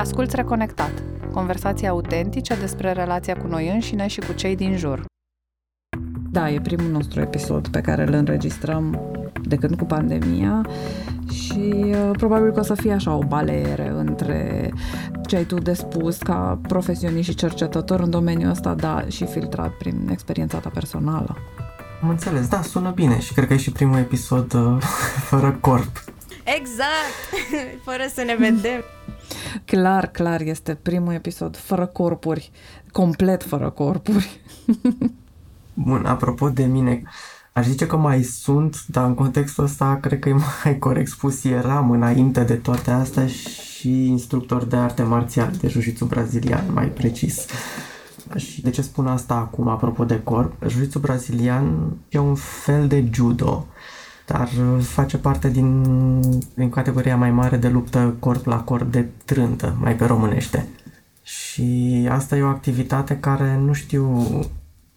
Asculți Reconectat, conversații autentice despre relația cu noi înșine și cu cei din jur. Da, e primul nostru episod pe care îl înregistrăm de când cu pandemia și uh, probabil că o să fie așa o baleere între ce ai tu de spus ca profesionist și cercetător în domeniul ăsta, da, și filtrat prin experiența ta personală. Am înțeles, da, sună bine și cred că e și primul episod uh, fără corp. Exact! fără să ne vedem. Clar, clar, este primul episod fără corpuri, complet fără corpuri. Bun, apropo de mine, aș zice că mai sunt, dar în contextul ăsta cred că e mai corect spus, eram înainte de toate astea și instructor de arte marțiale, de jiu brazilian, mai precis. Și de ce spun asta acum, apropo de corp? jiu brazilian e un fel de judo, dar face parte din, din categoria mai mare de luptă corp la corp de trântă, mai pe românește. Și asta e o activitate care nu știu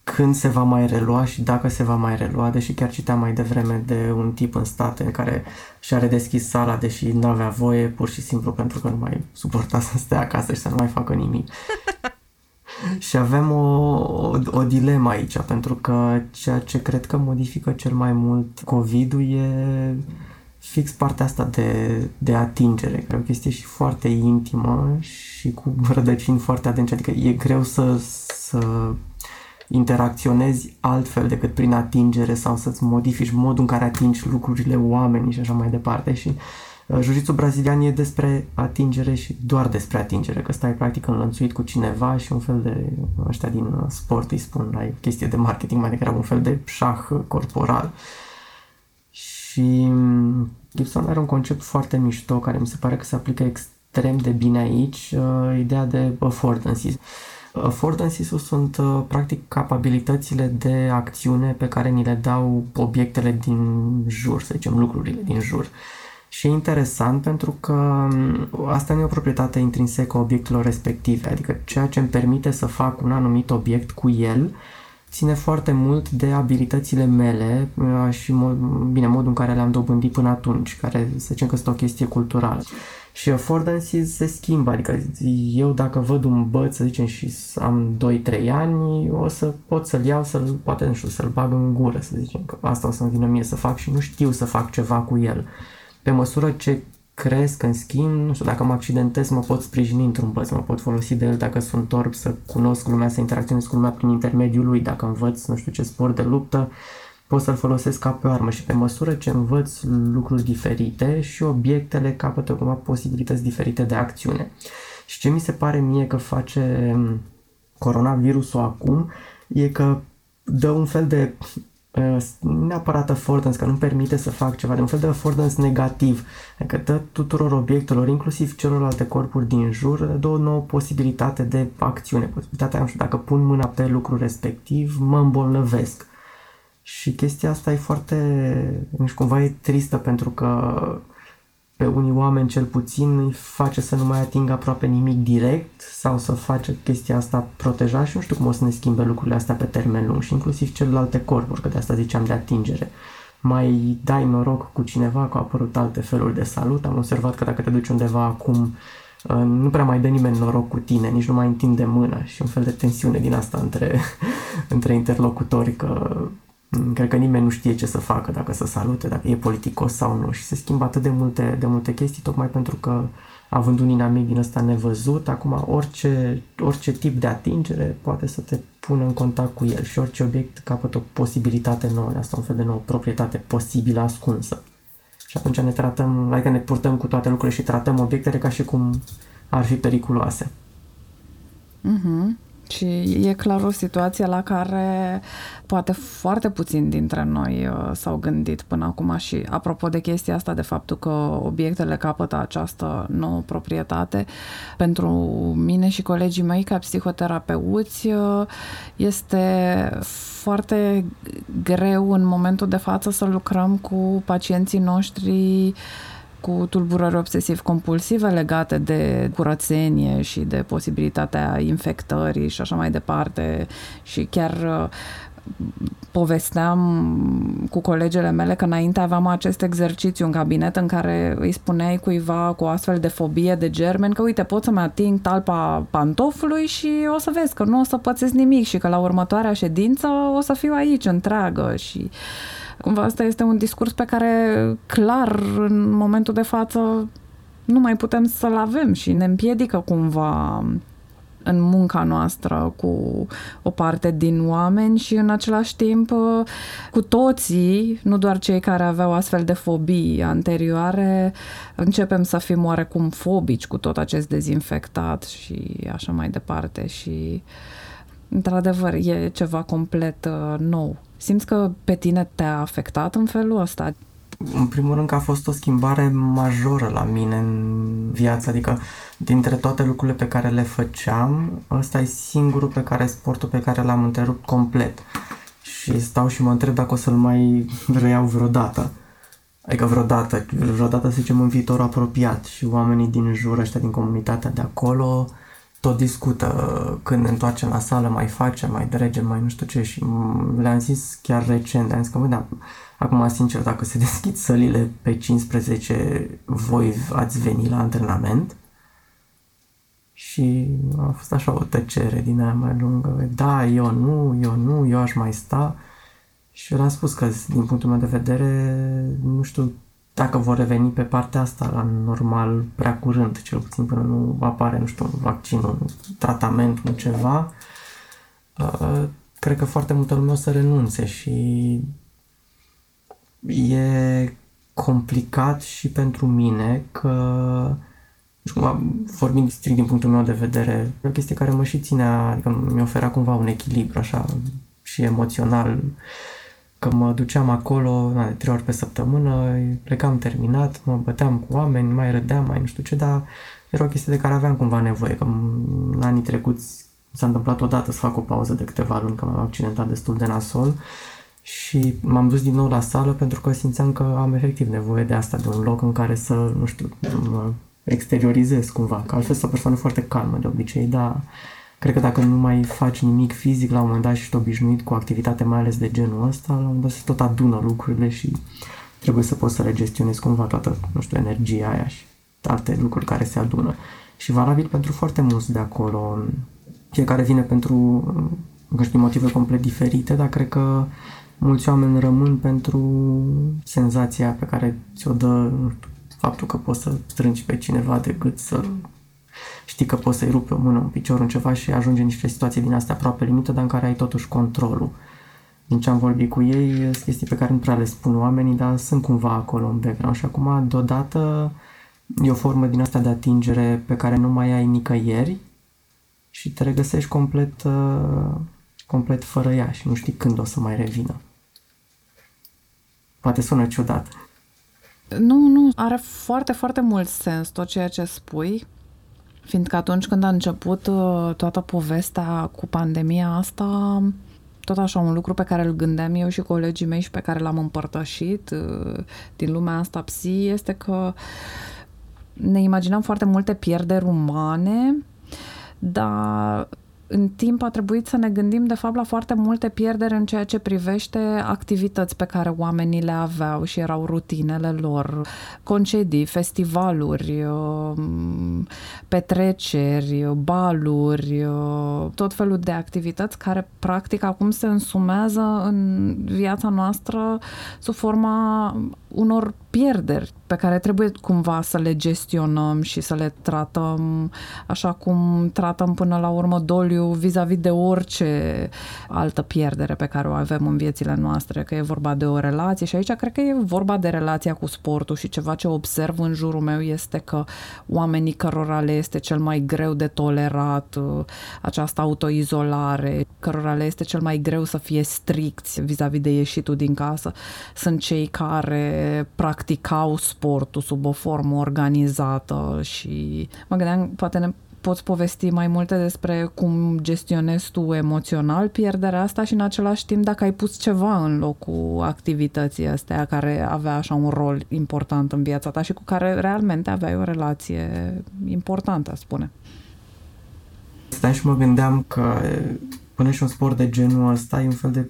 când se va mai relua și dacă se va mai relua, deși chiar citeam mai devreme de un tip în state în care și-a redeschis sala, deși nu avea voie, pur și simplu pentru că nu mai suporta să stea acasă și să nu mai facă nimic. Și avem o, o, o dilemă aici, pentru că ceea ce cred că modifică cel mai mult COVID-ul e fix partea asta de, de atingere, care e o chestie și foarte intimă și cu rădăcini foarte adânci, adică e greu să, să interacționezi altfel decât prin atingere sau să-ți modifici modul în care atingi lucrurile, oamenii și așa mai departe. Și uh, Jiu-jitsu brazilian e despre atingere și doar despre atingere, că stai practic înlănțuit cu cineva și un fel de, ăștia din uh, sport îi spun, la chestie de marketing mai degrabă, un fel de șah corporal. Și mm, Gibson are un concept foarte mișto care mi se pare că se aplică extrem de bine aici, uh, ideea de affordances. Affordances sunt uh, practic capabilitățile de acțiune pe care ni le dau obiectele din jur, să zicem lucrurile din jur. Și e interesant pentru că um, asta nu e o proprietate intrinsecă a obiectelor respective, adică ceea ce îmi permite să fac un anumit obiect cu el ține foarte mult de abilitățile mele uh, și, mod, bine, modul în care le-am dobândit până atunci, care să zicem că este o chestie culturală. Și affordances se schimbă, adică eu dacă văd un băț, să zicem, și am 2-3 ani, o să pot să-l iau, să-l, poate, nu știu, să-l bag în gură, să zicem, că asta o să-mi vină mie să fac și nu știu să fac ceva cu el. Pe măsură ce cresc, în schimb, nu știu, dacă mă accidentez, mă pot sprijini într-un băț, mă pot folosi de el dacă sunt orb, să cunosc lumea, să interacționez cu lumea prin intermediul lui, dacă învăț, nu știu ce sport de luptă, pot să-l folosesc ca pe o armă și pe măsură ce învăț lucruri diferite și obiectele capătă cumva posibilități diferite de acțiune. Și ce mi se pare mie că face mm, coronavirusul acum e că dă un fel de uh, neapărat affordance, că nu permite să fac ceva, de un fel de affordance negativ, adică dă tuturor obiectelor, inclusiv celorlalte corpuri din jur, dă o nouă posibilitate de acțiune, posibilitatea, nu știu, dacă pun mâna pe lucrul respectiv, mă îmbolnăvesc. Și chestia asta e foarte, nu știu, cumva e tristă pentru că pe unii oameni cel puțin îi face să nu mai atingă aproape nimic direct sau să face chestia asta protejat și nu știu cum o să ne schimbe lucrurile astea pe termen lung și inclusiv celelalte corpuri, că de asta ziceam de atingere. Mai dai noroc cu cineva că au apărut alte feluri de salut. Am observat că dacă te duci undeva acum uh, nu prea mai dă nimeni noroc cu tine, nici nu mai întinde mâna și un fel de tensiune din asta între, între interlocutori că Mm, cred că nimeni nu știe ce să facă, dacă să salute, dacă e politicos sau nu și se schimbă atât de multe, de multe chestii, tocmai pentru că având un inamic din ăsta nevăzut, acum orice, orice tip de atingere poate să te pună în contact cu el și orice obiect capătă o posibilitate nouă, asta un fel de nouă proprietate posibilă ascunsă. Și atunci ne tratăm, adică ne purtăm cu toate lucrurile și tratăm obiectele ca și cum ar fi periculoase. Mm-hmm. Și e clar o situație la care poate foarte puțin dintre noi uh, s-au gândit până acum și apropo de chestia asta, de faptul că obiectele capătă această nouă proprietate, pentru mine și colegii mei ca psihoterapeuți uh, este foarte greu în momentul de față să lucrăm cu pacienții noștri cu tulburări obsesiv-compulsive legate de curățenie și de posibilitatea infectării și așa mai departe. Și chiar povesteam cu colegele mele că înainte aveam acest exercițiu în cabinet în care îi spuneai cuiva cu astfel de fobie de germen că uite pot să-mi ating talpa pantofului și o să vezi că nu o să pățesc nimic și că la următoarea ședință o să fiu aici întreagă. Și cumva asta este un discurs pe care clar în momentul de față nu mai putem să-l avem și ne împiedică cumva în munca noastră cu o parte din oameni și în același timp cu toții, nu doar cei care aveau astfel de fobii anterioare, începem să fim oarecum fobici cu tot acest dezinfectat și așa mai departe și într-adevăr e ceva complet uh, nou. Simți că pe tine te-a afectat în felul ăsta? În primul rând că a fost o schimbare majoră la mine în viață, adică dintre toate lucrurile pe care le făceam, ăsta e singurul pe care sportul pe care l-am întrerupt complet. Și stau și mă întreb dacă o să-l mai reiau vreodată. Adică vreodată, vreodată să zicem în viitor apropiat și oamenii din jur ăștia din comunitatea de acolo tot discută când ne întoarcem la sală, mai facem, mai dregem, mai nu știu ce și le-am zis chiar recent, am zis că, da, acum sincer, dacă se deschid sălile pe 15, voi ați veni la antrenament? Și a fost așa o tăcere din aia mai lungă. Da, eu nu, eu nu, eu aș mai sta. Și eu le-am spus că, din punctul meu de vedere, nu știu dacă vor reveni pe partea asta la normal prea curând, cel puțin până nu apare, nu știu, un vaccin, un tratament, un ceva, uh, cred că foarte multă lume o să renunțe și e complicat și pentru mine că vorbind strict din punctul meu de vedere, e o chestie care mă și ținea, adică mi oferea cumva un echilibru așa și emoțional că mă duceam acolo na, de trei ori pe săptămână, plecam terminat, mă băteam cu oameni, mai râdeam, mai nu știu ce, dar era o chestie de care aveam cumva nevoie, că în anii trecuți s-a întâmplat odată să fac o pauză de câteva luni, că m-am accidentat destul de nasol și m-am dus din nou la sală pentru că simțeam că am efectiv nevoie de asta, de un loc în care să, nu știu, mă exteriorizez cumva, că altfel sunt o persoană foarte calmă de obicei, dar Cred că dacă nu mai faci nimic fizic la un moment dat și ești obișnuit cu activitate mai ales de genul ăsta, la un moment dat se tot adună lucrurile și trebuie să poți să le gestionezi cumva toată, nu știu, energia aia și alte lucruri care se adună. Și valabil pentru foarte mulți de acolo. Fiecare vine pentru, nu știu, motive complet diferite, dar cred că mulți oameni rămân pentru senzația pe care ți-o dă nu știu, faptul că poți să strângi pe cineva de gât, să știi că poți să-i rupi o mână, un picior, un ceva și ajunge în niște situații din astea aproape limită, dar în care ai totuși controlul. Din ce am vorbit cu ei, sunt chestii pe care nu prea le spun oamenii, dar sunt cumva acolo în background și acum, deodată, e o formă din asta de atingere pe care nu mai ai nicăieri și te regăsești complet, uh, complet fără ea și nu știi când o să mai revină. Poate sună ciudat. Nu, nu, are foarte, foarte mult sens tot ceea ce spui. Fiindcă atunci când a început uh, toată povestea cu pandemia asta, tot așa un lucru pe care îl gândeam eu și colegii mei și pe care l-am împărtășit uh, din lumea asta psi este că ne imaginăm foarte multe pierderi umane, dar în timp a trebuit să ne gândim de fapt la foarte multe pierderi în ceea ce privește activități pe care oamenii le aveau și erau rutinele lor, concedii, festivaluri, um, petreceri, baluri, uh, tot felul de activități care practic acum se însumează în viața noastră sub forma unor pierderi pe care trebuie cumva să le gestionăm și să le tratăm așa cum tratăm până la urmă doliu vis-a-vis de orice altă pierdere pe care o avem în viețile noastre, că e vorba de o relație. Și aici cred că e vorba de relația cu sportul și ceva ce observ în jurul meu este că oamenii cărora le este cel mai greu de tolerat această autoizolare, cărora le este cel mai greu să fie stricți vis-a-vis de ieșitul din casă, sunt cei care practicau sportul sub o formă organizată și mă gândeam, poate ne poți povesti mai multe despre cum gestionezi tu emoțional pierderea asta și în același timp dacă ai pus ceva în locul activității astea care avea așa un rol important în viața ta și cu care realmente aveai o relație importantă, spune. Stai și mă gândeam că până și un sport de genul ăsta e un fel de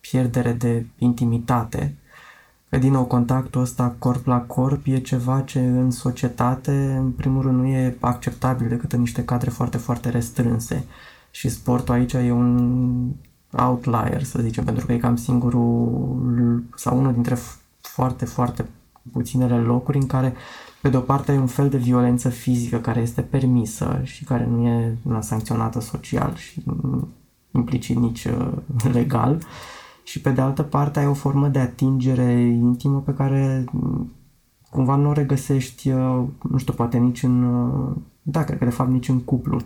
pierdere de intimitate. Că, din nou, contactul ăsta corp la corp e ceva ce în societate, în primul rând, nu e acceptabil decât în niște cadre foarte, foarte restrânse. Și sportul aici e un outlier, să zicem, pentru că e cam singurul sau unul dintre foarte, foarte puținele locuri în care, pe de o parte, ai un fel de violență fizică care este permisă și care nu e una sancționată social și implicit nici uh, legal și pe de altă parte ai o formă de atingere intimă pe care mm, cumva nu o regăsești, uh, nu știu, poate nici în, uh, da, cred că de fapt nici în cuplu.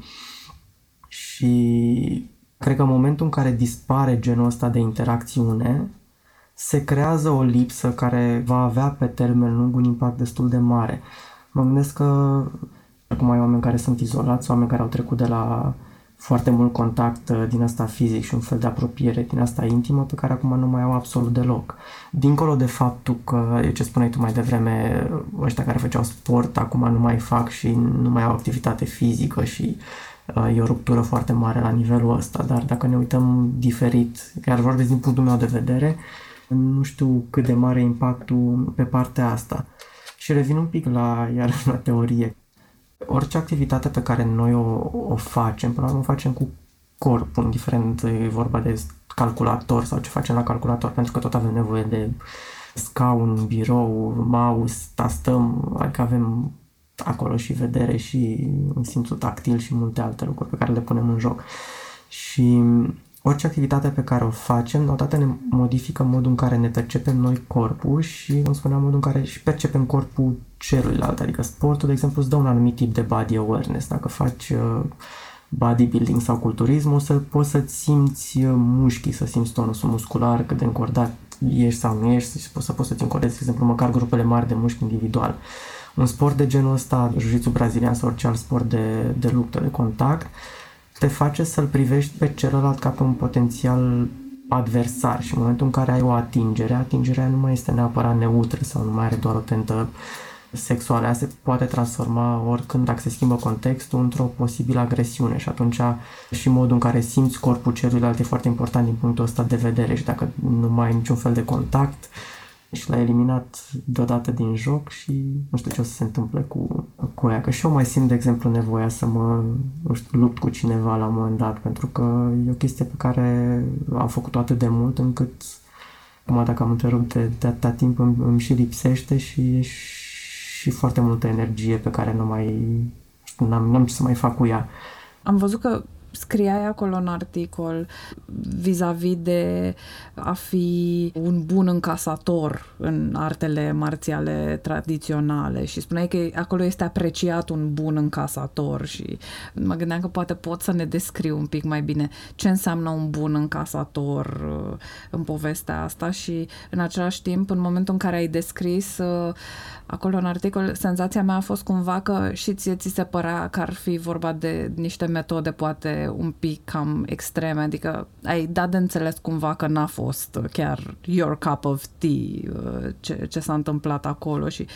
Și cred că în momentul în care dispare genul ăsta de interacțiune, se creează o lipsă care va avea pe termen lung un impact destul de mare. Mă gândesc că acum ai oameni care sunt izolați, oameni care au trecut de la foarte mult contact uh, din asta fizic și un fel de apropiere din asta intimă pe care acum nu mai au absolut deloc. Dincolo de faptul că, ce spuneai tu mai devreme, ăștia care făceau sport acum nu mai fac și nu mai au activitate fizică și uh, e o ruptură foarte mare la nivelul ăsta, dar dacă ne uităm diferit, chiar vorbesc din punctul meu de vedere, nu știu cât de mare e impactul pe partea asta. Și revin un pic la, iar la teorie orice activitate pe care noi o, o facem, până la urmă o facem cu corpul, indiferent e vorba de calculator sau ce facem la calculator, pentru că tot avem nevoie de scaun, birou, mouse, tastăm, adică avem acolo și vedere și simțul tactil și multe alte lucruri pe care le punem în joc. Și orice activitate pe care o facem, odată ne modifică modul în care ne percepem noi corpul și, cum spuneam, modul în care și percepem corpul celuilalt. Adică sportul, de exemplu, îți dă un anumit tip de body awareness. Dacă faci uh, bodybuilding sau culturism, o să poți să-ți simți uh, mușchii, să simți tonusul muscular, cât de încordat ești sau nu ești, să poți, să poți să-ți încordezi, de exemplu, măcar grupele mari de mușchi individual. Un sport de genul ăsta, jiu brazilian sau orice alt sport de, de luptă, de contact, te face să-l privești pe celălalt ca pe un potențial adversar și în momentul în care ai o atingere, atingerea nu mai este neapărat neutră sau nu mai are doar o tentă sexuală. Ea se poate transforma oricând, dacă se schimbă contextul, într-o posibilă agresiune și atunci și modul în care simți corpul celuilalt e foarte important din punctul ăsta de vedere și dacă nu mai ai niciun fel de contact, și l-a eliminat deodată din joc și nu știu ce o să se întâmple cu, cu ea. Că și eu mai simt, de exemplu, nevoia să mă nu știu, lupt cu cineva la un moment dat, pentru că e o chestie pe care am făcut-o atât de mult încât acum dacă am întrerupt de, de atâta timp îmi, îmi și lipsește și e și foarte multă energie pe care nu mai n-am, n-am ce să mai fac cu ea. Am văzut că scriai acolo în articol vis-a-vis de a fi un bun încasator în artele marțiale tradiționale și spuneai că acolo este apreciat un bun încasator și mă gândeam că poate pot să ne descriu un pic mai bine ce înseamnă un bun încasator uh, în povestea asta și în același timp, în momentul în care ai descris uh, acolo în articol, senzația mea a fost cumva că și ție ți se părea că ar fi vorba de niște metode poate un pic cam extreme, adică ai dat de înțeles cumva că n-a fost chiar your cup of tea uh, ce, ce s-a întâmplat acolo și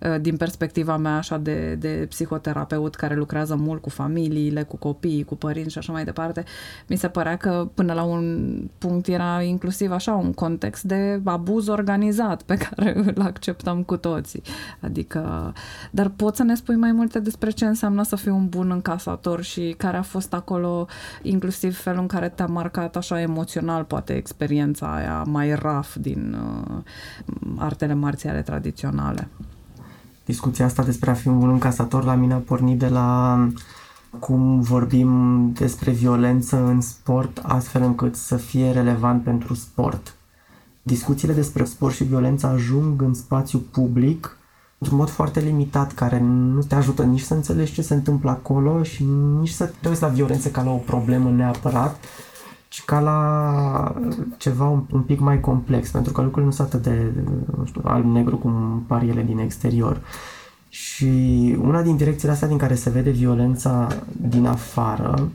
uh, din perspectiva mea așa de, de psihoterapeut care lucrează mult cu familiile, cu copiii, cu părinți și așa mai departe, mi se părea că până la un punct era inclusiv așa un context de abuz organizat pe care îl acceptăm cu toții. Adică, dar poți să ne spui mai multe despre ce înseamnă să fii un bun încasator și care a fost acolo inclusiv felul în care te-a marcat așa emoțional, poate experiența aia mai raf din uh, artele marțiale tradiționale. Discuția asta despre a fi un bun încasator la mine a pornit de la cum vorbim despre violență în sport astfel încât să fie relevant pentru sport. Discuțiile despre sport și violență ajung în spațiu public într-un mod foarte limitat care nu te ajută nici să înțelegi ce se întâmplă acolo și nici să te uiți la violență ca la o problemă neapărat, ci ca la ceva un, un pic mai complex, pentru că lucrurile nu sunt atât de, nu știu, alb-negru cum par ele din exterior. Și una din direcțiile astea din care se vede violența din afară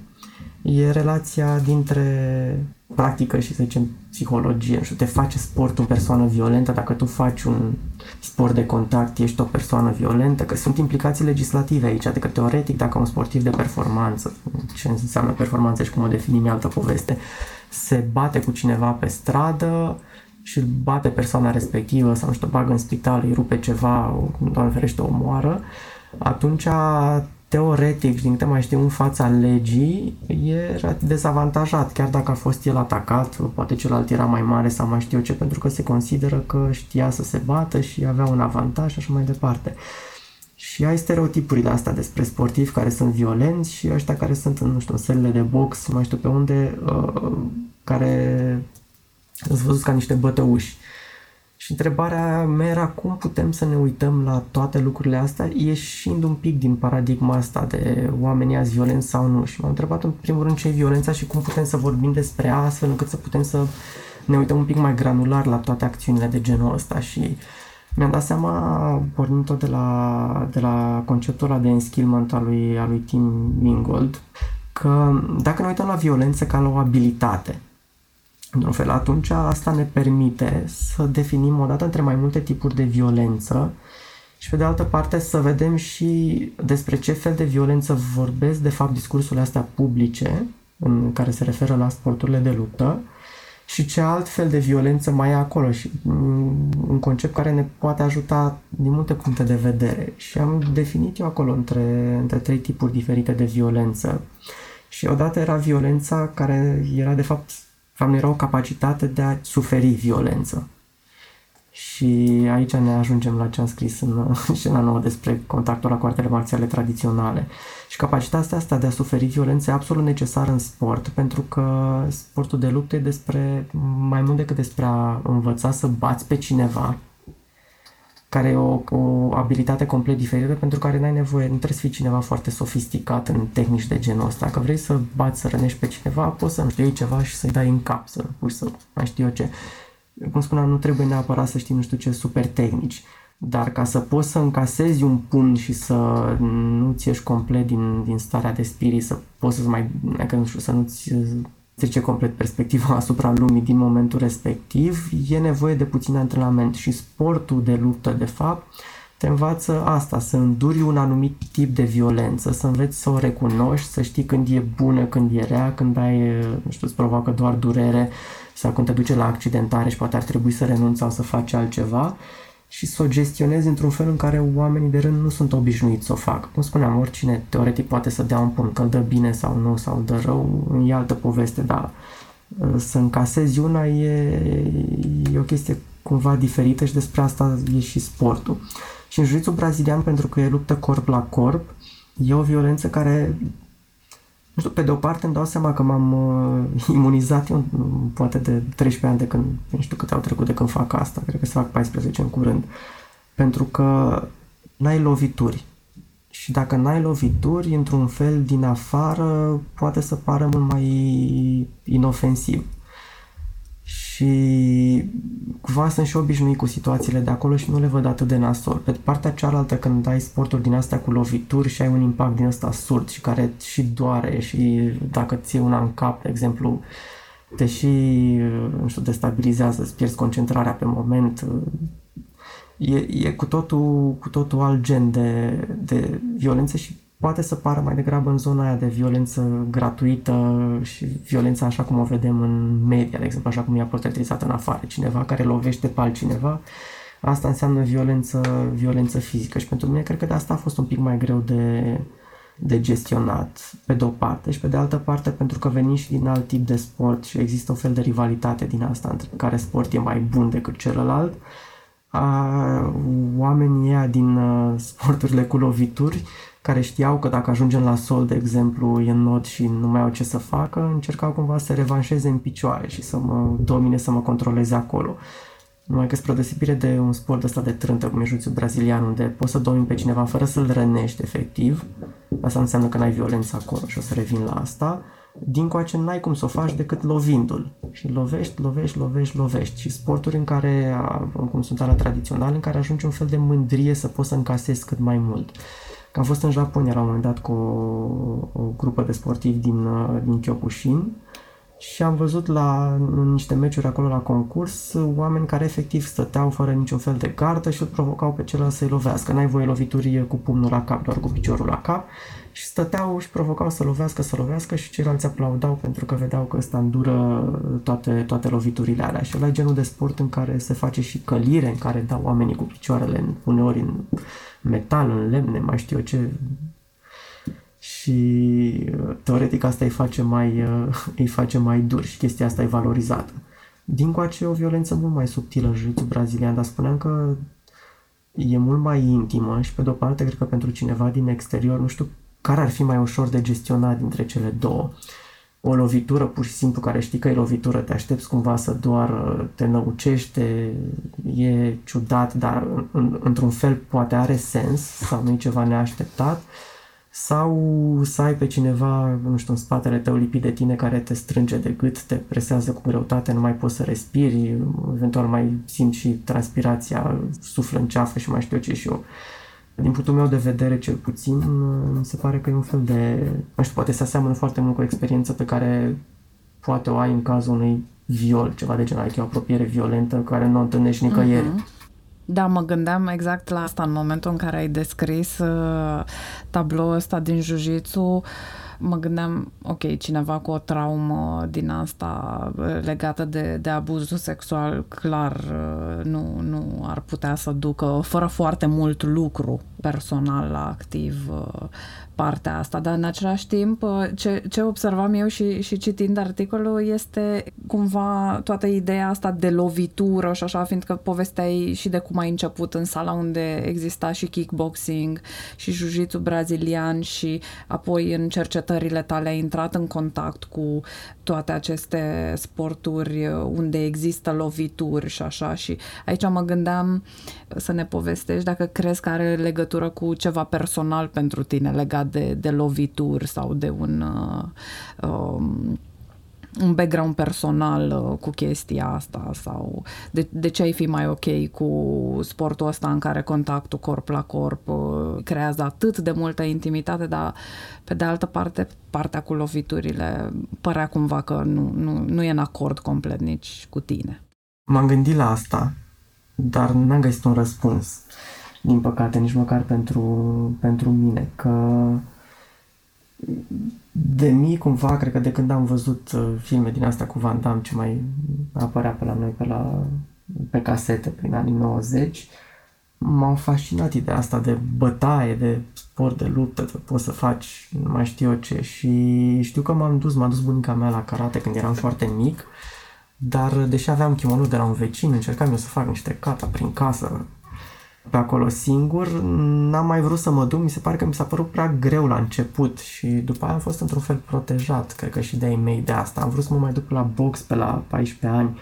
e relația dintre practică și, să zicem, psihologie. Și te face sportul o persoană violentă. Dacă tu faci un sport de contact, ești o persoană violentă, că sunt implicații legislative aici. Adică, teoretic, dacă un sportiv de performanță, ce înseamnă performanță și cum o definim e altă poveste, se bate cu cineva pe stradă și îl bate persoana respectivă sau nu știu, bagă în spital, îi rupe ceva, doamne ferește, o moară, atunci teoretic, din câte mai știu în fața legii, era dezavantajat, chiar dacă a fost el atacat, poate celălalt era mai mare sau mai știu eu ce, pentru că se consideră că știa să se bată și avea un avantaj și așa mai departe. Și ai stereotipurile astea despre sportivi care sunt violenți și ăștia care sunt în, nu știu, în sălile de box, mai știu pe unde, uh, care sunt văzut ca niște bătăuși. Și întrebarea mea era cum putem să ne uităm la toate lucrurile astea ieșind un pic din paradigma asta de oamenii azi violenți sau nu. Și m-am întrebat în primul rând ce e violența și cum putem să vorbim despre astfel încât să putem să ne uităm un pic mai granular la toate acțiunile de genul ăsta și mi-am dat seama, pornind tot de la, de la conceptul ăla de enskillment al lui, al lui Tim Ingold, că dacă ne uităm la violență ca la o abilitate, într-un fel, atunci asta ne permite să definim odată între mai multe tipuri de violență și pe de altă parte să vedem și despre ce fel de violență vorbesc de fapt discursurile astea publice în care se referă la sporturile de luptă și ce alt fel de violență mai e acolo și un concept care ne poate ajuta din multe puncte de vedere. Și am definit eu acolo între, între trei tipuri diferite de violență. Și odată era violența care era de fapt fapt era o capacitate de a suferi violență. Și aici ne ajungem la ce am scris în scena nouă despre contactul la coartele marțiale tradiționale. Și capacitatea asta de a suferi violență e absolut necesară în sport, pentru că sportul de luptă e despre mai mult decât despre a învăța să bați pe cineva, care e o, o abilitate complet diferită pentru care n-ai nevoie, nu trebuie să fii cineva foarte sofisticat în tehnici de genul ăsta. Dacă vrei să bați, să rănești pe cineva, poți să nu știu, iei ceva și să-i dai în cap, să pui să mai știu eu ce. Cum spuneam, nu trebuie neapărat să știi nu știu ce super tehnici, dar ca să poți să încasezi un pumn și să nu-ți ieși complet din, din starea de spirit, să poți să mai, că nu știu, să nu-ți strice complet perspectiva asupra lumii din momentul respectiv, e nevoie de puțin antrenament și sportul de luptă, de fapt, te învață asta, să înduri un anumit tip de violență, să înveți să o recunoști, să știi când e bună, când e rea, când ai, nu știu, îți provoacă doar durere sau când te duce la accidentare și poate ar trebui să renunți sau să faci altceva și să o gestionezi într-un fel în care oamenii de rând nu sunt obișnuiți să o facă. Cum spuneam, oricine teoretic poate să dea un pumn, că îl dă bine sau nu, sau îl dă rău, e altă poveste, dar uh, să încasezi una e, e o chestie cumva diferită și despre asta e și sportul. Și în jiu brazilian, pentru că e luptă corp la corp, e o violență care nu știu, pe de o parte îmi dau seama că m-am uh, imunizat eu, poate de 13 ani de când, nu știu câte au trecut de când fac asta, cred că se fac 14 în curând, pentru că n-ai lovituri. Și dacă n-ai lovituri, într-un fel din afară, poate să pară mult mai inofensiv și cumva sunt și obișnuit cu situațiile de acolo și nu le văd atât de nasol. Pe partea cealaltă, când ai sporturi din astea cu lovituri și ai un impact din ăsta surd și care și doare și dacă ți una în cap, de exemplu, te și, nu știu, destabilizează, îți pierzi concentrarea pe moment, e, e cu totul, cu totul alt gen de, de violență și poate să pară mai degrabă în zona aia de violență gratuită și violența așa cum o vedem în media, de exemplu, așa cum e portretizată în afară. Cineva care lovește pe altcineva, asta înseamnă violență, violență fizică și pentru mine cred că de asta a fost un pic mai greu de, de gestionat, pe de o parte, și pe de altă parte pentru că veni și din alt tip de sport și există o fel de rivalitate din asta între care sport e mai bun decât celălalt, a, oamenii ăia din uh, sporturile cu lovituri care știau că dacă ajungem la sol, de exemplu, e în nod și nu mai au ce să facă, încercau cumva să revanșeze în picioare și să mă domine, să mă controleze acolo. Numai că spre deosebire de un sport ăsta de trântă, cum e juțul brazilian, unde poți să domini pe cineva fără să-l rănești efectiv, asta înseamnă că n-ai violență acolo și o să revin la asta, din coace n-ai cum să o faci decât lovindu-l. Și lovești, lovești, lovești, lovești. Și sporturi în care, cum sunt ala tradiționale, în care ajunge un fel de mândrie să poți să încasezi cât mai mult. Că am fost în Japonia la un moment dat cu o, o grupă de sportivi din, din Kyokushin și am văzut la în niște meciuri acolo la concurs oameni care efectiv stăteau fără niciun fel de gardă și îl provocau pe celălalt să-i lovească. N-ai voie lovituri cu pumnul la cap, doar cu piciorul la cap și stăteau și provocau să lovească, să lovească și ceilalți aplaudau pentru că vedeau că ăsta îndură toate, toate loviturile alea. Și ăla e genul de sport în care se face și călire, în care dau oamenii cu picioarele uneori în metal, în lemne, mai știu eu ce, și uh, teoretic asta îi face mai, uh, îi face mai dur și chestia asta e valorizată. Din coace e o violență mult mai subtilă în jiu brazilian, dar spuneam că e mult mai intimă și pe de-o parte cred că pentru cineva din exterior, nu știu care ar fi mai ușor de gestionat dintre cele două. O lovitură pur și simplu care știi că e lovitură, te aștepți cumva să doar te năucește, e ciudat, dar în, într-un fel poate are sens sau nu e ceva neașteptat sau să ai pe cineva, nu știu, în spatele tău lipit de tine care te strânge de gât, te presează cu greutate, nu mai poți să respiri, eventual mai simți și transpirația, suflă în ceafă și mai știu ce și eu. Din punctul meu de vedere, cel puțin, mi se pare că e un fel de, nu știu, poate se aseamănă foarte mult cu o experiență pe care poate o ai în cazul unui viol, ceva de genul, adică o apropiere violentă care nu o întâlnești nicăieri. Uh-huh. Da, mă gândeam exact la asta în momentul în care ai descris uh, tabloul ăsta din jiu mă gândeam, ok, cineva cu o traumă din asta uh, legată de, de abuzul sexual, clar uh, nu, nu ar putea să ducă fără foarte mult lucru personal activ uh, partea asta, dar în același timp uh, ce, ce observam eu și, și citind articolul este cumva toată ideea asta de lovitură și așa, fiindcă povesteai și de cum ai început în sala unde exista și kickboxing și jiu brazilian și apoi în cercetările tale ai intrat în contact cu toate aceste sporturi uh, unde există lovituri și așa. Și aici mă gândeam să ne povestești dacă crezi că are legătură cu ceva personal pentru tine legat de, de lovituri sau de un uh, um, un background personal uh, cu chestia asta sau de, de ce ai fi mai ok cu sportul ăsta în care contactul corp la corp uh, creează atât de multă intimitate, dar pe de altă parte partea cu loviturile părea cumva că nu, nu, nu e în acord complet nici cu tine. M-am gândit la asta, dar n-am găsit un răspuns, din păcate, nici măcar pentru, pentru mine, că de mic cumva, cred că de când am văzut uh, filme din asta cu Van Damme ce mai apărea pe la noi pe, la, pe casete prin anii 90, m-am fascinat ideea asta de bătaie, de sport, de luptă, de poți să faci nu mai știu eu ce. Și știu că m-am dus, m-a dus bunica mea la karate când eram foarte mic, dar deși aveam kimono de la un vecin, încercam eu să fac niște kata prin casă, pe acolo singur, n-am mai vrut să mă duc, mi se pare că mi s-a părut prea greu la început și după aia am fost într-un fel protejat, cred că și de-ai mei de asta. Am vrut să mă mai duc la box pe la 14 ani,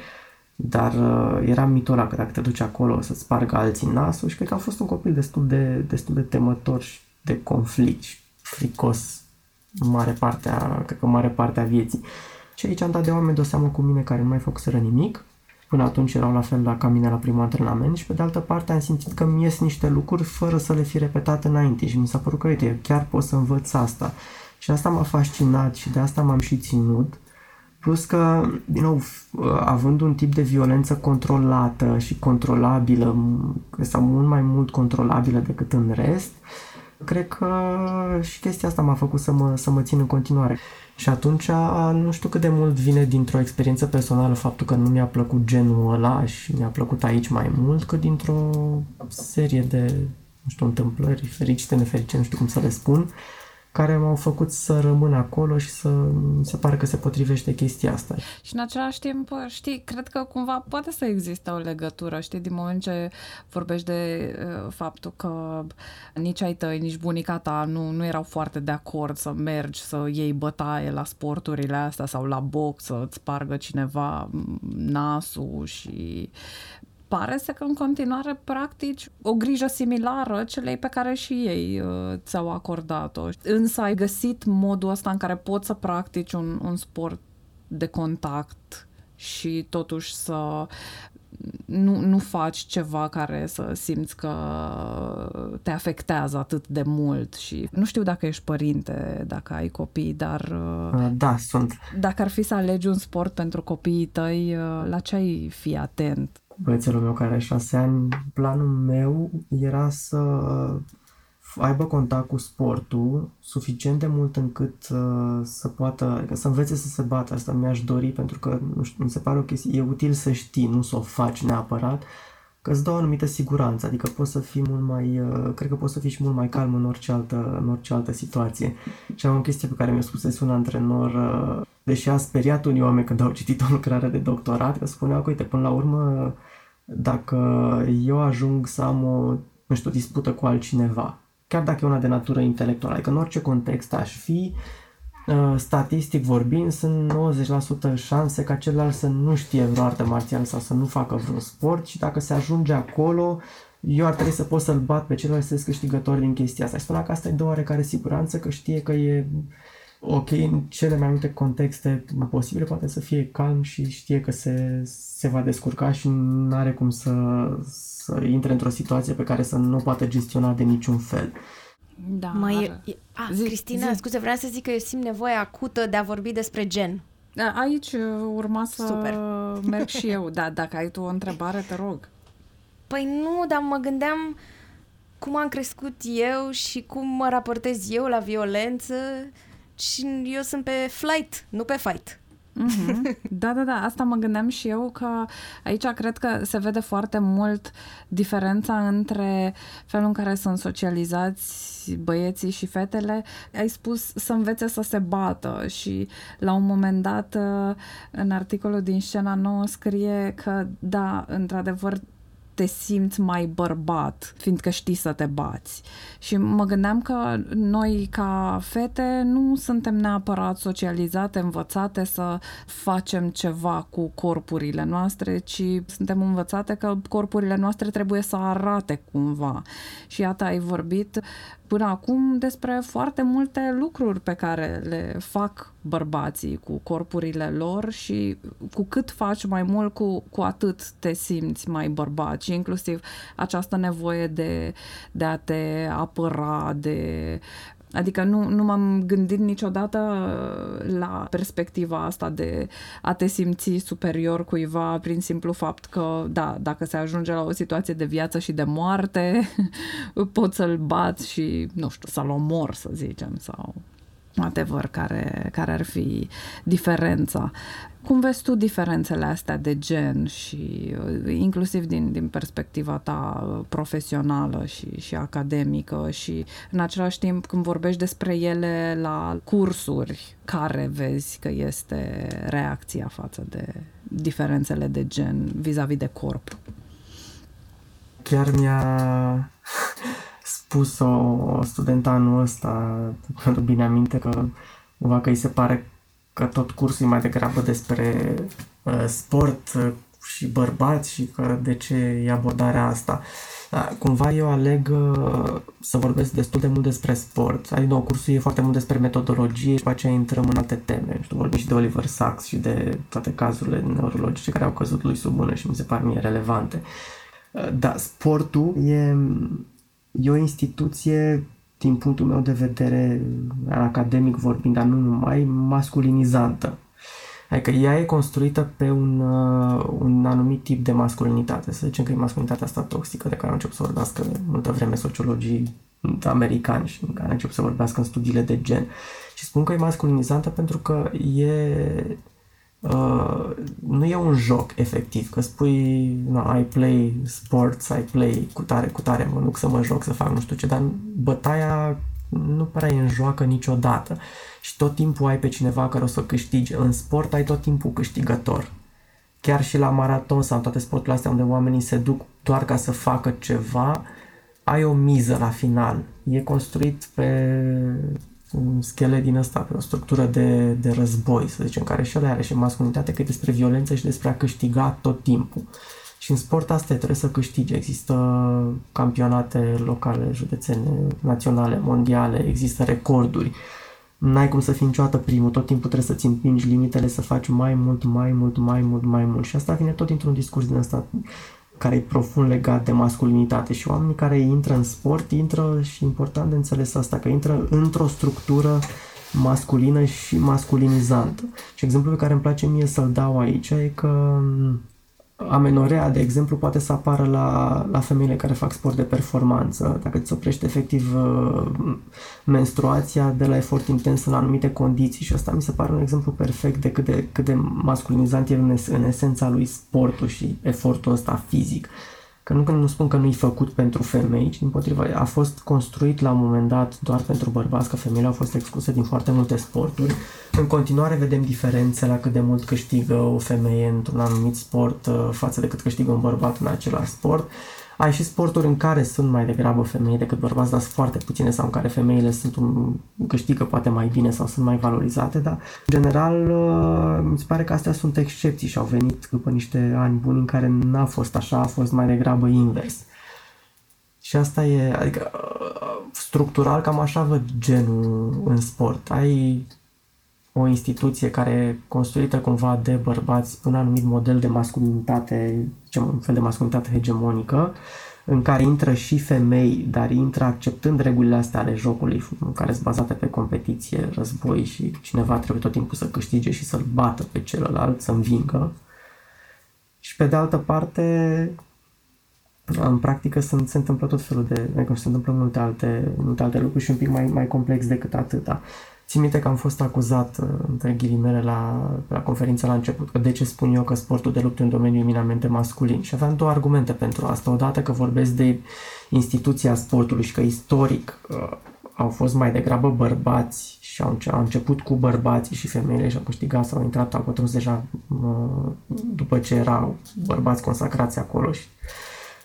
dar uh, era mitul ăla că dacă te duci acolo să-ți spargă alții nasul și cred că am fost un copil destul de, destul de temător și de conflict și fricos mare parte a, cred că mare parte a vieții. Și aici am dat de oameni de o seamă cu mine care nu mai făcuseră nimic Până atunci erau la fel la ca mine la primul antrenament și pe de altă parte am simțit că mi ies niște lucruri fără să le fi repetat înainte și mi s-a părut că, uite, chiar pot să învăț asta. Și asta m-a fascinat și de asta m-am și ținut. Plus că, din nou, având un tip de violență controlată și controlabilă, sau mult mai mult controlabilă decât în rest, cred că și chestia asta m-a făcut să mă, să mă țin în continuare. Și atunci nu știu cât de mult vine dintr-o experiență personală faptul că nu mi-a plăcut genul ăla și mi-a plăcut aici mai mult, cât dintr-o serie de, nu știu, întâmplări fericite, nefericite, nu știu cum să le spun, care m-au făcut să rămân acolo și să mi se pare că se potrivește chestia asta. Și în același timp, știi, cred că cumva poate să existe o legătură, știi, din moment ce vorbești de uh, faptul că nici ai tăi, nici bunica ta nu, nu erau foarte de acord să mergi, să iei bătaie la sporturile astea sau la box, să-ți spargă cineva nasul și pare să că în continuare practici o grijă similară celei pe care și ei uh, ți-au acordat-o. Însă ai găsit modul ăsta în care poți să practici un, un sport de contact și totuși să nu, nu faci ceva care să simți că te afectează atât de mult și nu știu dacă ești părinte, dacă ai copii, dar... Da, sunt. Dacă ar fi să alegi un sport pentru copiii tăi, la ce ai fi atent? Băiețelul meu care are șase ani, planul meu era să aibă contact cu sportul suficient de mult încât uh, să poată, adică să învețe să se bată. Asta mi-aș dori pentru că, nu știu, mi se pare o chestie, e util să știi, nu să o faci neapărat, că îți dă o anumită siguranță, adică poți să fii mult mai, uh, cred că poți să fii și mult mai calm în orice altă, în orice altă situație. Și am o chestie pe care mi-a spus un antrenor, uh, deși a speriat unii oameni când au citit o lucrare de doctorat, că spunea că, uite, până la urmă, dacă eu ajung să am o, nu știu, o dispută cu altcineva, chiar dacă e una de natură intelectuală. Adică în orice context aș fi, uh, statistic vorbind, sunt 90% șanse ca celălalt să nu știe vreo artă marțială sau să nu facă vreun sport și dacă se ajunge acolo, eu ar trebui să pot să-l bat pe celălalt să câștigător din chestia asta. Și spunea că asta e de oarecare siguranță, că știe că e ok în cele mai multe contexte posibile, poate să fie calm și știe că se, se va descurca și nu are cum să, să intre într-o situație pe care să nu o poată gestiona de niciun fel. Da. Mai e, a, zi, Cristina, zi. scuze, vreau să zic că eu simt nevoie acută de a vorbi despre gen. Da, aici uh, urma să Super. merg și eu, da, dacă ai tu o întrebare, te rog. Păi nu, dar mă gândeam cum am crescut eu și cum mă raportez eu la violență și eu sunt pe flight, nu pe fight. Mm-hmm. Da, da, da, asta mă gândeam și eu că aici cred că se vede foarte mult diferența între felul în care sunt socializați băieții și fetele. Ai spus să învețe să se bată și la un moment dat în articolul din scena nouă scrie că da, într-adevăr te simți mai bărbat, fiindcă știi să te bați. Și mă gândeam că noi, ca fete, nu suntem neapărat socializate, învățate să facem ceva cu corpurile noastre, ci suntem învățate că corpurile noastre trebuie să arate cumva. Și iată, ai vorbit până acum despre foarte multe lucruri pe care le fac bărbații cu corpurile lor și cu cât faci mai mult, cu, cu atât te simți mai bărbat și inclusiv această nevoie de, de a te apăra, de Adică nu, nu m-am gândit niciodată la perspectiva asta de a te simți superior cuiva prin simplu fapt că, da, dacă se ajunge la o situație de viață și de moarte, pot să-l bat și, nu știu, să-l omor, să zicem, sau whatever care, care ar fi diferența. Cum vezi tu diferențele astea de gen și uh, inclusiv din, din perspectiva ta uh, profesională și, și academică și în același timp când vorbești despre ele la cursuri, care vezi că este reacția față de diferențele de gen vis-a-vis de corp? Chiar mi-a spus o studentă anul ăsta, pentru bine aminte că cumva că îi se pare că tot cursul e mai degrabă despre uh, sport uh, și bărbați și că de ce e abordarea asta. Da, cumva eu aleg uh, să vorbesc destul de mult despre sport. Adică, nou, cursul e foarte mult despre metodologie și după aceea intrăm în alte teme. Știu, vorbim și de Oliver Sacks și de toate cazurile neurologice care au căzut lui sub mână și mi se par mie relevante. Uh, da, sportul e, e o instituție din punctul meu de vedere academic vorbind, dar nu numai, masculinizantă. Adică ea e construită pe un, uh, un anumit tip de masculinitate. Să zicem că e masculinitatea asta toxică de care au început să vorbească multă vreme sociologii americani și care au început să vorbească în studiile de gen. Și spun că e masculinizantă pentru că e Uh, nu e un joc efectiv, că spui no, I play sports, I play cu tare, cu tare, mă duc să mă joc, să fac nu știu ce, dar bătaia nu prea e în joacă niciodată și tot timpul ai pe cineva care o să câștige. În sport ai tot timpul câștigător. Chiar și la maraton sau în toate sporturile astea unde oamenii se duc doar ca să facă ceva, ai o miză la final. E construit pe un schelet din ăsta, pe o structură de, de război, să zicem, care și ăla are și masculinitate, că e despre violență și despre a câștiga tot timpul. Și în sport asta trebuie să câștige. Există campionate locale, județene, naționale, mondiale, există recorduri. n-ai cum să fii niciodată primul, tot timpul trebuie să-ți împingi limitele, să faci mai mult, mai mult, mai mult, mai mult. Și asta vine tot dintr-un discurs din ăsta care e profund legat de masculinitate și oamenii care intră în sport intră și important de înțeles asta, că intră într-o structură masculină și masculinizantă. Și exemplul pe care îmi place mie să-l dau aici e că amenorea, de exemplu, poate să apară la, la femeile care fac sport de performanță, dacă îți oprește efectiv uh, menstruația de la efort intens în anumite condiții și asta mi se pare un exemplu perfect de cât de, cât de masculinizant e în, es- în esența lui sportul și efortul ăsta fizic. Că nu, nu spun că nu-i făcut pentru femei, ci din potriva a fost construit la un moment dat doar pentru bărbați, că femeile au fost excluse din foarte multe sporturi. În continuare vedem diferențe la cât de mult câștigă o femeie într-un anumit sport uh, față de cât câștigă un bărbat în același sport. Ai și sporturi în care sunt mai degrabă femei decât bărbați, dar sunt foarte puține sau în care femeile sunt un, câștigă poate mai bine sau sunt mai valorizate, dar în general uh, mi se pare că astea sunt excepții și au venit după niște ani buni în care n-a fost așa, a fost mai degrabă invers. Și asta e, adică uh, structural cam așa văd genul în sport. Ai o instituție care e construită cumva de bărbați un anumit model de masculinitate, un fel de masculinitate hegemonică, în care intră și femei, dar intră acceptând regulile astea ale jocului, care sunt bazate pe competiție, război și cineva trebuie tot timpul să câștige și să-l bată pe celălalt, să învingă. Și pe de altă parte, în practică sunt, se întâmplă tot felul de, adică se întâmplă multe alte, multe alte lucruri și un pic mai, mai complex decât atâta. Țin minte că am fost acuzat, uh, între ghilimele, la, la conferința la început, că de ce spun eu că sportul de luptă e un domeniu eminamente masculin. Și aveam două argumente pentru asta. Odată că vorbesc de instituția sportului și că istoric uh, au fost mai degrabă bărbați și au, au început cu bărbații și femeile și au câștigat sau au intrat, au pătruns deja uh, după ce erau bărbați consacrați acolo și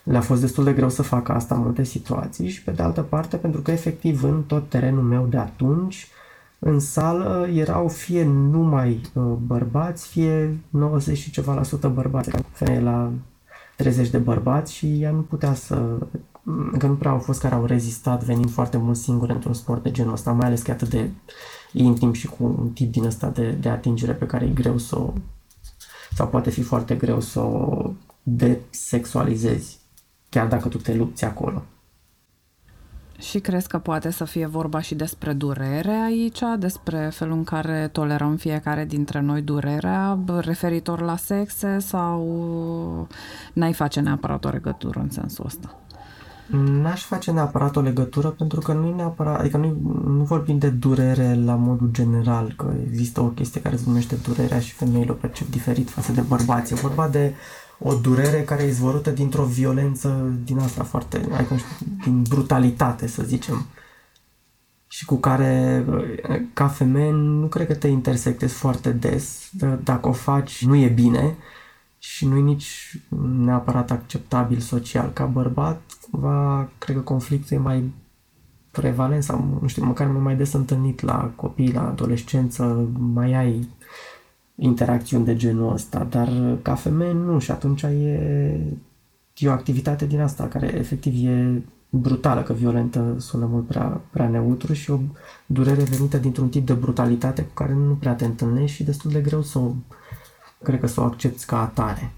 le-a fost destul de greu să facă asta în multe situații și pe de altă parte pentru că efectiv în tot terenul meu de atunci în sală erau fie numai uh, bărbați, fie 90 și ceva la sută bărbați, femeie la 30 de bărbați și ea nu putea să că nu prea au fost care au rezistat venind foarte mult singuri într-un sport de genul ăsta, mai ales că atât de intim și cu un tip din ăsta de, de atingere pe care e greu să o, sau poate fi foarte greu să o desexualizezi, chiar dacă tu te lupți acolo. Și crezi că poate să fie vorba și despre durere aici, despre felul în care tolerăm fiecare dintre noi durerea referitor la sexe sau n-ai face neapărat o legătură în sensul ăsta? N-aș face neapărat o legătură pentru că nu neapărat, adică nu, nu vorbim de durere la modul general, că există o chestie care se numește durerea și femeile o percep diferit față de bărbați. E vorba de o durere care e izvorâtă dintr-o violență din asta foarte, adică din brutalitate, să zicem. Și cu care, ca femeie, nu cred că te intersectezi foarte des. Dacă o faci, nu e bine și nu e nici neapărat acceptabil social. Ca bărbat, va, cred că conflictul e mai prevalent sau, nu știu, măcar mai des întâlnit la copii, la adolescență, mai ai interacțiuni de genul ăsta, dar ca femeie nu și atunci e, e o activitate din asta care efectiv e brutală, că violentă sună mult prea, prea neutru și o durere venită dintr-un tip de brutalitate cu care nu prea te întâlnești și destul de greu să o, cred că să o accepti ca atare.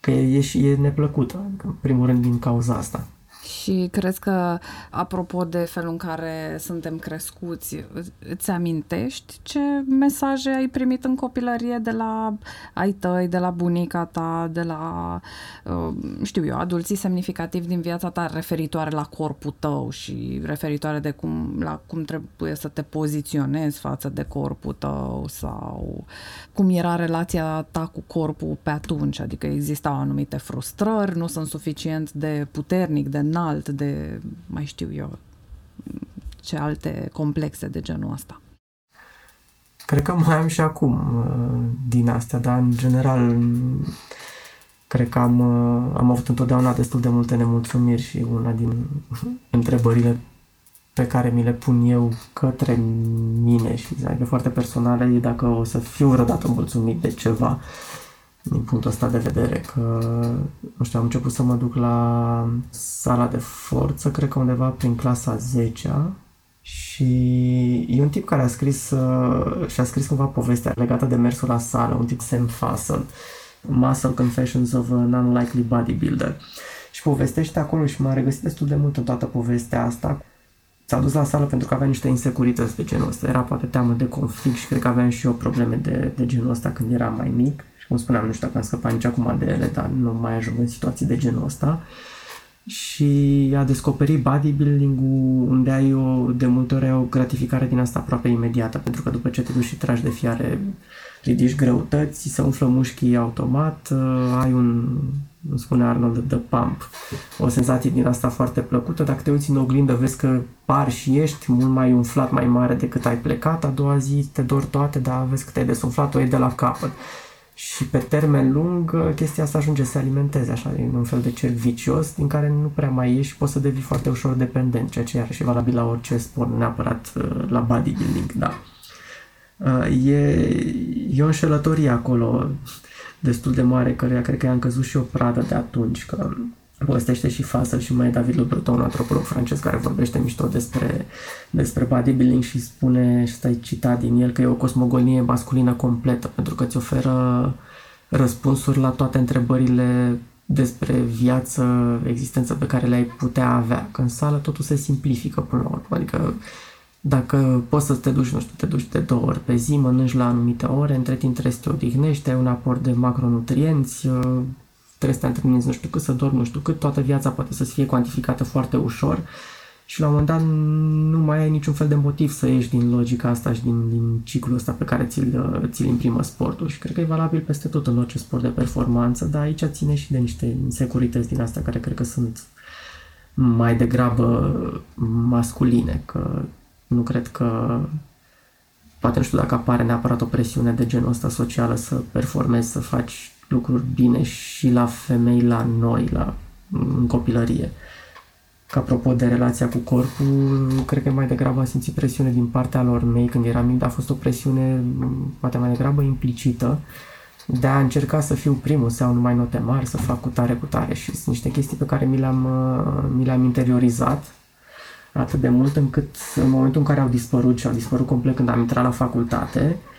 Că e, e și e neplăcută, în primul rând din cauza asta. Și crezi că, apropo de felul în care suntem crescuți, îți amintești ce mesaje ai primit în copilărie de la ai tăi, de la bunica ta, de la, uh, știu eu, adulții semnificativi din viața ta referitoare la corpul tău și referitoare de cum, la cum trebuie să te poziționezi față de corpul tău sau cum era relația ta cu corpul pe atunci, adică existau anumite frustrări, nu sunt suficient de puternic, de înalt, de mai știu eu ce alte complexe de genul ăsta. Cred că mai am și acum uh, din astea, dar în general cred că am, uh, am avut întotdeauna destul de multe nemulțumiri și una din întrebările pe care mi le pun eu către mine și adică foarte personale e dacă o să fiu vreodată mulțumit de ceva din punctul ăsta de vedere, că, nu știu, am început să mă duc la sala de forță, cred că undeva prin clasa 10 -a, Și e un tip care a scris uh, și a scris cumva povestea legată de mersul la sală, un tip Sam Fussell, Muscle Confessions of an Unlikely Bodybuilder. Și povestește acolo și m-a regăsit destul de mult în toată povestea asta. S-a dus la sală pentru că avea niște insecurități de genul ăsta. Era poate teamă de conflict și cred că aveam și eu probleme de, de genul ăsta când eram mai mic. Și cum spuneam, nu știu dacă am scăpat nici acum de ele, dar nu mai ajung în situații de genul ăsta. Și a descoperit bodybuilding-ul unde ai o, de multe ori o gratificare din asta aproape imediată, pentru că după ce te duci și tragi de fiare, ridici greutăți, se umflă mușchii automat, uh, ai un, cum spune Arnold, the pump, o senzație din asta foarte plăcută. Dacă te uiți în oglindă, vezi că par și ești mult mai umflat, mai mare decât ai plecat. A doua zi te dor toate, dar vezi că te-ai desumflat, o iei de la capăt. Și pe termen lung, chestia asta ajunge să se alimenteze așa, în un fel de cerc vicios, din care nu prea mai ieși și poți să devii foarte ușor dependent, ceea ce și valabil la orice sport, neapărat uh, la bodybuilding, da. Uh, e, e o înșelătorie acolo destul de mare, căreia cred că i-am căzut și o pradă de atunci, că povestește și Fasel și mai David Le Breton, un antropolog francez care vorbește mișto despre, despre bodybuilding și spune, și stai citat din el, că e o cosmogonie masculină completă, pentru că îți oferă răspunsuri la toate întrebările despre viață, existență pe care le-ai putea avea. Că în sală totul se simplifică până la urmă. Adică dacă poți să te duci, nu știu, te duci de două ori pe zi, mănânci la anumite ore, între timp trebuie să te odihnești, ai un aport de macronutrienți, uh, trebuie să te antrenezi nu știu cât, să dormi nu știu cât, toată viața poate să fie cuantificată foarte ușor și la un moment dat nu mai ai niciun fel de motiv să ieși din logica asta și din, din ciclul ăsta pe care ți-l, ți-l imprimă sportul și cred că e valabil peste tot în orice sport de performanță, dar aici ține și de niște insecurități din asta care cred că sunt mai degrabă masculine, că nu cred că poate nu știu dacă apare neapărat o presiune de genul ăsta socială să performezi, să faci lucruri bine și la femei, la noi, la, în copilărie. Că apropo de relația cu corpul, cred că mai degrabă am simțit presiune din partea lor mei când eram mic, dar a fost o presiune poate mai degrabă implicită de a încerca să fiu primul, să iau numai note mari, să fac cu tare, cu tare și sunt niște chestii pe care mi le-am, mi le-am interiorizat atât de mult încât în momentul în care au dispărut și au dispărut complet când am intrat la facultate, uh,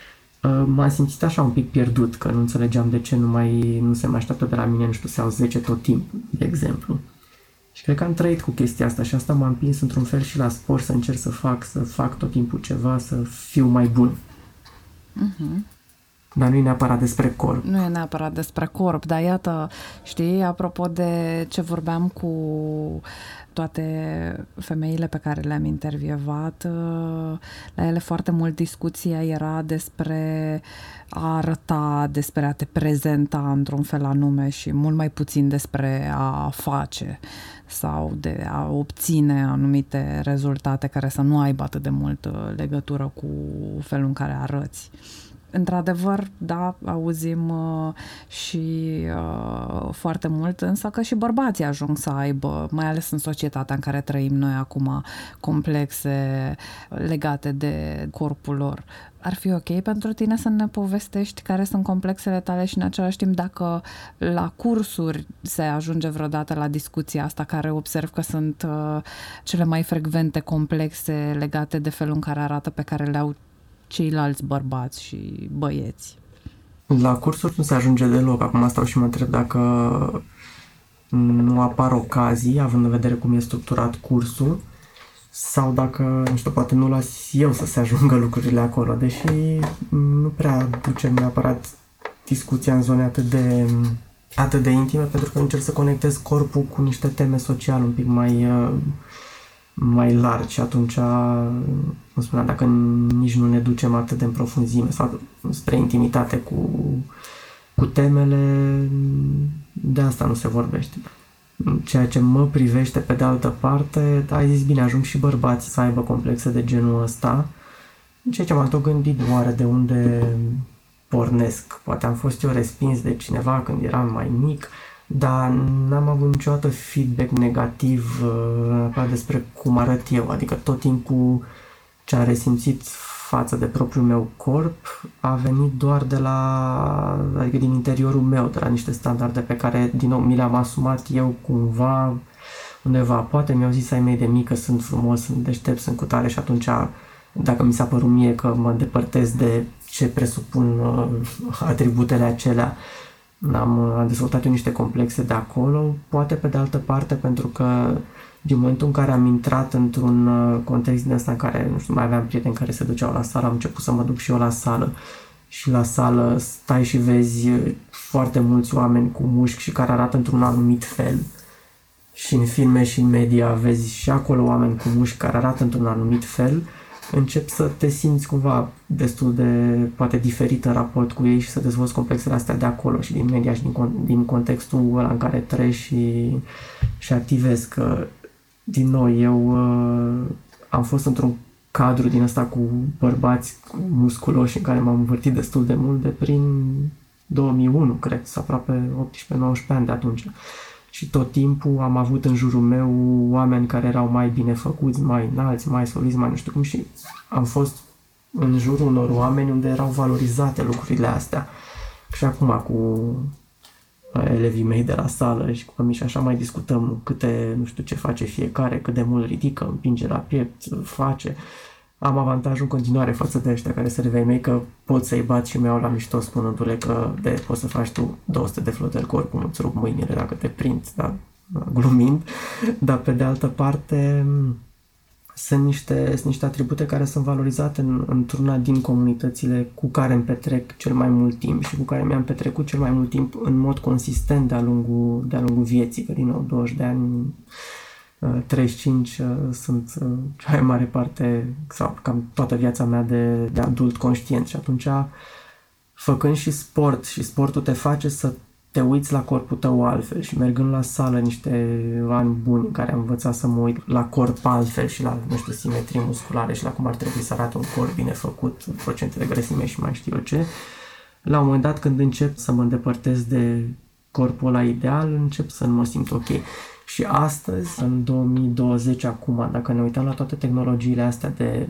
m-am simțit așa un pic pierdut, că nu înțelegeam de ce nu, mai, nu se mai așteaptă de la mine, nu știu, să iau 10 tot timpul, de exemplu. Și cred că am trăit cu chestia asta și asta m-a împins într-un fel și la sport să încerc să fac, să fac tot timpul ceva, să fiu mai bun. Uh-huh. Dar nu e neapărat despre corp. Nu e neapărat despre corp, dar iată, știi, apropo de ce vorbeam cu toate femeile pe care le-am intervievat, uh, la ele foarte mult discuția era despre a arăta, despre a te prezenta într-un fel anume și mult mai puțin despre a face sau de a obține anumite rezultate care să nu aibă atât de mult uh, legătură cu felul în care arăți într-adevăr, da, auzim uh, și uh, foarte mult, însă că și bărbații ajung să aibă, mai ales în societatea în care trăim noi acum, complexe legate de corpul lor. Ar fi ok pentru tine să ne povestești care sunt complexele tale și în același timp dacă la cursuri se ajunge vreodată la discuția asta care observ că sunt uh, cele mai frecvente complexe legate de felul în care arată pe care le au ceilalți bărbați și băieți? La cursuri nu se ajunge deloc. Acum stau și mă întreb dacă nu apar ocazii, având în vedere cum e structurat cursul, sau dacă, nu știu, poate nu las eu să se ajungă lucrurile acolo, deși nu prea ducem neapărat discuția în zone atât de, atât de intime, pentru că încerc să conectez corpul cu niște teme sociale un pic mai, mai largi și atunci, cum spuneam, dacă nici nu ne ducem atât de în profunzime sau spre intimitate cu, cu temele, de asta nu se vorbește. Ceea ce mă privește pe de altă parte, ai zis bine, ajung și bărbații să aibă complexe de genul ăsta, ceea ce m-am tot gândit oare de unde pornesc. Poate am fost eu respins de cineva când eram mai mic, dar n-am avut niciodată feedback negativ uh, despre cum arăt eu, adică tot timpul ce am resimțit față de propriul meu corp a venit doar de la, adică din interiorul meu, de la niște standarde pe care, din nou, mi le-am asumat eu cumva undeva. Poate mi-au zis ai mei de mică, sunt frumos, sunt deștept, sunt cu tare și atunci dacă mi s-a părut mie că mă îndepărtez de ce presupun uh, atributele acelea, am, am dezvoltat eu niște complexe de acolo, poate pe de altă parte pentru că din momentul în care am intrat într-un uh, context din ăsta în care, nu știu, mai aveam prieteni care se duceau la sală, am început să mă duc și eu la sală și la sală stai și vezi foarte mulți oameni cu mușchi și care arată într-un anumit fel. Și în filme și în media vezi și acolo oameni cu mușchi care arată într-un anumit fel începi să te simți cumva destul de, poate, diferit în raport cu ei și să dezvolți complexele astea de acolo și din media și din, din contextul ăla în care treci și, și activezi. Că, din nou, eu uh, am fost într-un cadru din ăsta cu bărbați musculoși în care m-am învârtit destul de mult de prin 2001, cred, sau aproape 18-19 ani de atunci și tot timpul am avut în jurul meu oameni care erau mai bine făcuți, mai înalți, mai soliți, mai nu știu cum și am fost în jurul unor oameni unde erau valorizate lucrurile astea. Și acum cu uh, elevii mei de la sală și cu și așa mai discutăm câte, nu știu ce face fiecare, cât de mult ridică, împinge la piept, face am avantajul în continuare față de ăștia care se revei mei că pot să-i bat și mi-au la mișto spunându-le că de, poți să faci tu 200 de flotări corpul, nu-ți rup mâinile dacă te prind, da? glumind, dar pe de altă parte sunt niște, sunt niște atribute care sunt valorizate în, într-una din comunitățile cu care îmi petrec cel mai mult timp și cu care mi-am petrecut cel mai mult timp în mod consistent de-a lungul, de-a lungul vieții, că din nou 20 de ani 35 uh, sunt uh, cea mai mare parte, sau cam toată viața mea de, de adult conștient și atunci făcând și sport și sportul te face să te uiți la corpul tău altfel și mergând la sală niște ani buni în care am învățat să mă uit la corp altfel și la, nu știu, simetrie musculare și la cum ar trebui să arate un corp bine făcut, procente de grăsime și mai știu eu ce, la un moment dat când încep să mă îndepărtez de corpul ăla ideal, încep să nu mă simt ok. Și astăzi, în 2020 acum, dacă ne uităm la toate tehnologiile astea de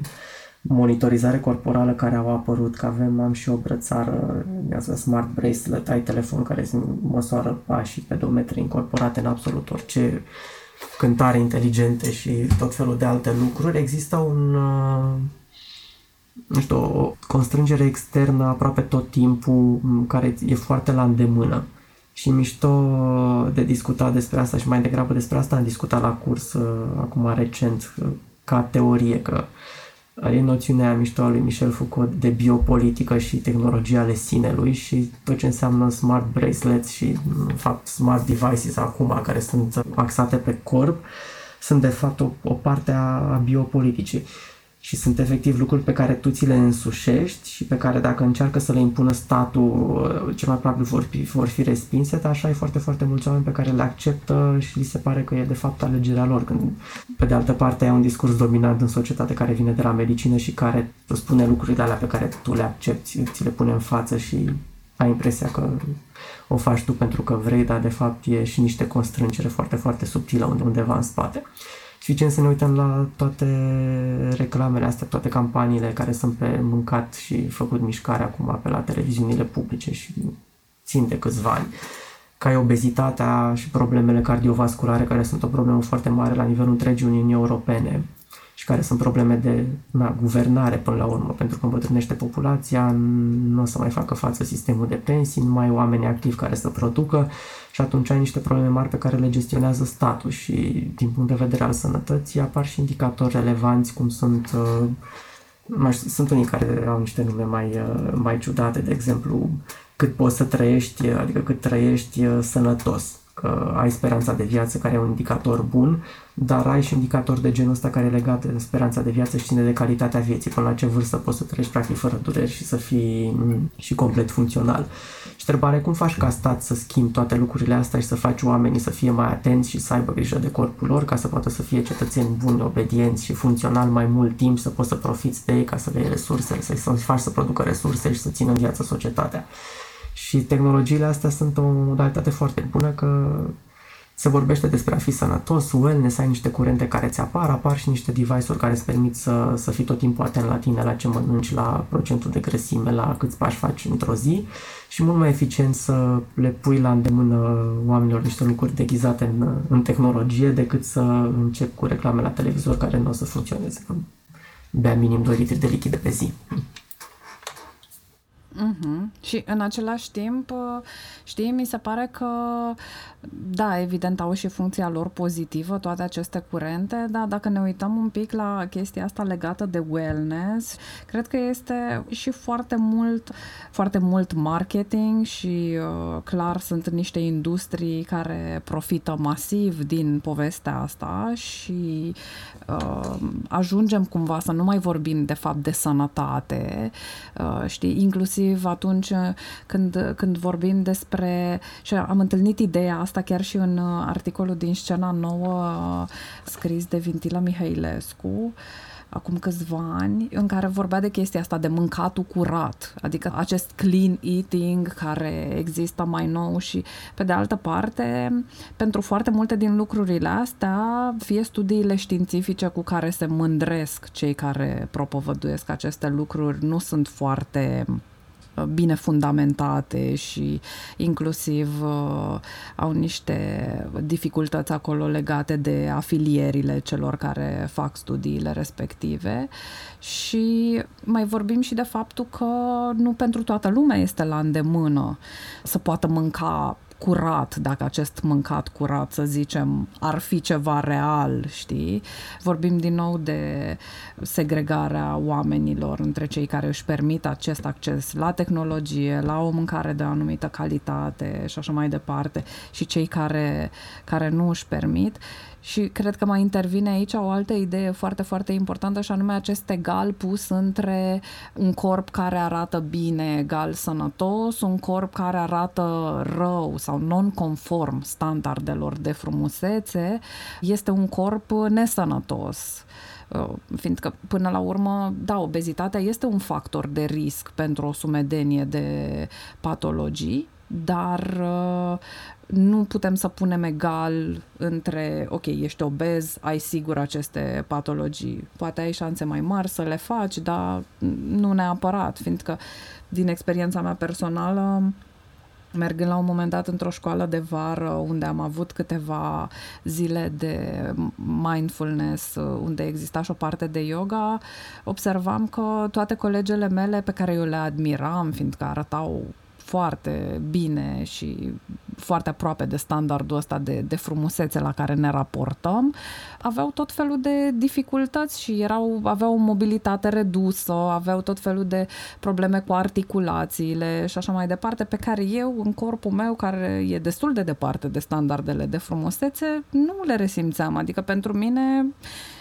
monitorizare corporală care au apărut, că avem, am și o brățară, smart bracelet, ai telefon care măsoară pașii, pedometri incorporate în absolut orice cântare inteligente și tot felul de alte lucruri, există un, uh, nu știu, o constrângere externă aproape tot timpul care e foarte la îndemână și mișto de discutat despre asta și mai degrabă despre asta am discutat la curs uh, acum recent uh, ca teorie că e noțiunea mișto a lui Michel Foucault de biopolitică și tehnologia ale sinelui și tot ce înseamnă smart bracelets și în fapt smart devices acum care sunt axate pe corp sunt de fapt o, o parte a, a biopoliticii și sunt efectiv lucruri pe care tu ți le însușești și pe care dacă încearcă să le impună statul, ce mai probabil vor fi, vor fi respinse, dar așa ai foarte, foarte mulți oameni pe care le acceptă și li se pare că e de fapt alegerea lor. Când, pe de altă parte, ai un discurs dominant în societate care vine de la medicină și care îți spune lucrurile alea pe care tu le accepti, ți le pune în față și ai impresia că o faci tu pentru că vrei, dar de fapt e și niște constrângere foarte, foarte subtilă undeva în spate. Suficient să ne uităm la toate reclamele astea, toate campaniile care sunt pe mâncat și făcut mișcare acum pe la televiziunile publice și țin de câțiva ani. Ca e obezitatea și problemele cardiovasculare, care sunt o problemă foarte mare la nivelul întregii Uniunii Europene și care sunt probleme de na, guvernare până la urmă, pentru că îmbătrânește populația, nu o să mai facă față sistemul de pensii, nu mai ai oameni activi care să producă și atunci ai niște probleme mari pe care le gestionează statul și din punct de vedere al sănătății apar și indicatori relevanți cum sunt uh, mai, sunt unii care au niște nume mai, uh, mai ciudate, de exemplu cât poți să trăiești, adică cât trăiești uh, sănătos că ai speranța de viață care e un indicator bun, dar ai și indicator de genul ăsta care e legat de speranța de viață și ține de calitatea vieții, până la ce vârstă poți să trăiești practic fără dureri și să fii mm, și complet funcțional. Și întrebare, cum faci ca stat să schimbi toate lucrurile astea și să faci oamenii să fie mai atenți și să aibă grijă de corpul lor, ca să poată să fie cetățeni buni, obedienți și funcțional mai mult timp, să poți să profiți de ei ca să le iei resurse, să-și faci să producă resurse și să țină în viață societatea. Și tehnologiile astea sunt o modalitate foarte bună că se vorbește despre a fi sănătos, wellness, ai niște curente care ți apar, apar și niște device-uri care îți permit să, să fii tot timpul atent la tine, la ce mănânci, la procentul de grăsime, la câți pași faci într-o zi și mult mai eficient să le pui la îndemână oamenilor niște lucruri deghizate în, în tehnologie decât să încep cu reclame la televizor care nu o să funcționeze. Bea minim 2 litri de lichide pe zi. Uh-huh. Și în același timp, știi, mi se pare că, da, evident au și funcția lor pozitivă toate aceste curente, dar dacă ne uităm un pic la chestia asta legată de wellness, cred că este și foarte mult, foarte mult marketing și uh, clar sunt niște industrii care profită masiv din povestea asta și uh, ajungem cumva să nu mai vorbim de fapt de sănătate, uh, știi, inclusiv inclusiv atunci când, când vorbim despre, și am întâlnit ideea asta chiar și în articolul din scena nouă scris de Vintila Mihailescu, acum câțiva ani, în care vorbea de chestia asta de mâncatul curat, adică acest clean eating care există mai nou și, pe de altă parte, pentru foarte multe din lucrurile astea, fie studiile științifice cu care se mândresc cei care propovăduiesc aceste lucruri nu sunt foarte bine fundamentate și inclusiv uh, au niște dificultăți acolo legate de afilierile celor care fac studiile respective. Și mai vorbim și de faptul că nu pentru toată lumea este la îndemână să poată mânca curat, dacă acest mâncat curat, să zicem, ar fi ceva real, știi? Vorbim din nou de segregarea oamenilor între cei care își permit acest acces la tehnologie, la o mâncare de o anumită calitate și așa mai departe, și cei care, care nu își permit. Și cred că mai intervine aici o altă idee foarte, foarte importantă și anume acest egal pus între un corp care arată bine, egal sănătos, un corp care arată rău sau non-conform standardelor de frumusețe, este un corp nesănătos. Uh, fiindcă până la urmă, da, obezitatea este un factor de risc pentru o sumedenie de patologii, dar uh, nu putem să punem egal între, ok, ești obez, ai sigur aceste patologii. Poate ai șanse mai mari să le faci, dar nu neapărat, fiindcă din experiența mea personală, mergând la un moment dat într-o școală de vară unde am avut câteva zile de mindfulness, unde exista și o parte de yoga, observam că toate colegele mele pe care eu le admiram, fiindcă arătau foarte bine și foarte aproape de standardul ăsta de, de frumusețe la care ne raportăm, aveau tot felul de dificultăți și erau, aveau o mobilitate redusă, aveau tot felul de probleme cu articulațiile și așa mai departe, pe care eu, în corpul meu, care e destul de departe de standardele de frumusețe, nu le resimțeam. Adică pentru mine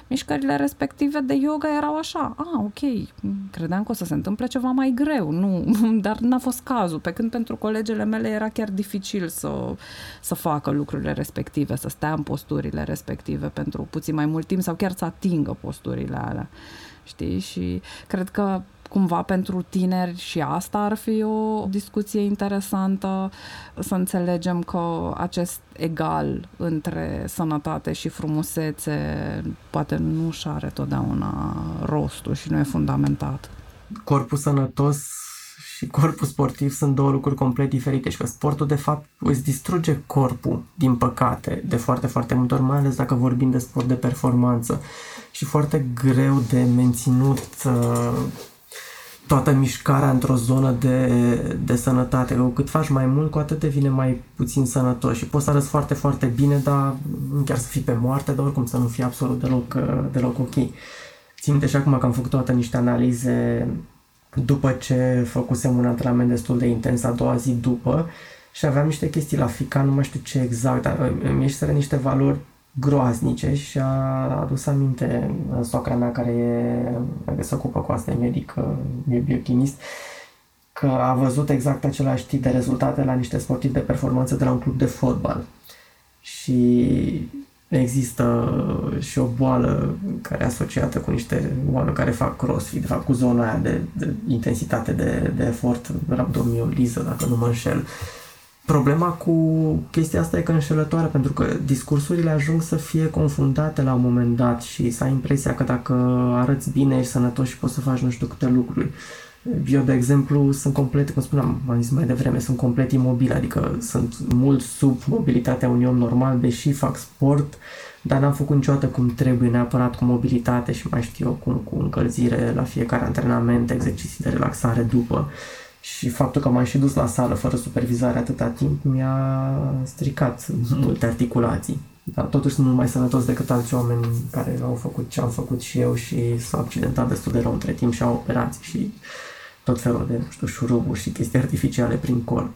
mișcările respective de yoga erau așa, ah, ok, credeam că o să se întâmple ceva mai greu, nu, dar n-a fost cazul, pe când pentru colegele mele era chiar dificil să, să facă lucrurile respective, să stea în posturile respective pentru puțin mai mult timp sau chiar să atingă posturile alea. Știi? Și cred că cumva pentru tineri și asta ar fi o discuție interesantă, să înțelegem că acest egal între sănătate și frumusețe poate nu și are totdeauna rostul și nu e fundamentat. Corpul sănătos și corpul sportiv sunt două lucruri complet diferite și că sportul de fapt îți distruge corpul, din păcate, de foarte, foarte multe ori, mai ales dacă vorbim de sport de performanță și foarte greu de menținut uh, toată mișcarea într-o zonă de, de sănătate. Cu cât faci mai mult, cu atât devine mai puțin sănătos și poți să arăți foarte, foarte bine, dar nu chiar să fii pe moarte, dar oricum să nu fii absolut deloc, deloc ok. Țin și acum că am făcut toate niște analize după ce făcusem un antrenament destul de intens a doua zi după și aveam niște chestii la fica, nu mai știu ce exact, dar îmi ieșiseră niște valori groaznice și a adus aminte soacra mea care, e, care se ocupă cu asta, e medic, e biochimist, că a văzut exact același tip de rezultate la niște sportivi de performanță de la un club de fotbal. Și există și o boală care e asociată cu niște oameni care fac crossfit, de fapt cu zona aia de, de intensitate de, de efort, rabdomioliză, dacă nu mă înșel, Problema cu chestia asta e că înșelătoare, pentru că discursurile ajung să fie confundate la un moment dat și să ai impresia că dacă arăți bine, ești sănătos și poți să faci nu știu câte lucruri. Eu, de exemplu, sunt complet, cum spuneam, am zis mai devreme, sunt complet imobil, adică sunt mult sub mobilitatea unui om normal, deși fac sport, dar n-am făcut niciodată cum trebuie, neapărat cu mobilitate și mai știu eu cum, cu încălzire la fiecare antrenament, exerciții de relaxare după. Și faptul că m-am și dus la sală fără supervizare atâta timp mi-a stricat multe articulații. Dar totuși sunt mult mai sănătos decât alți oameni care au făcut ce am făcut și eu și s-au accidentat destul de rău între timp și au operații și tot felul de, nu știu, șuruburi și chestii artificiale prin corp.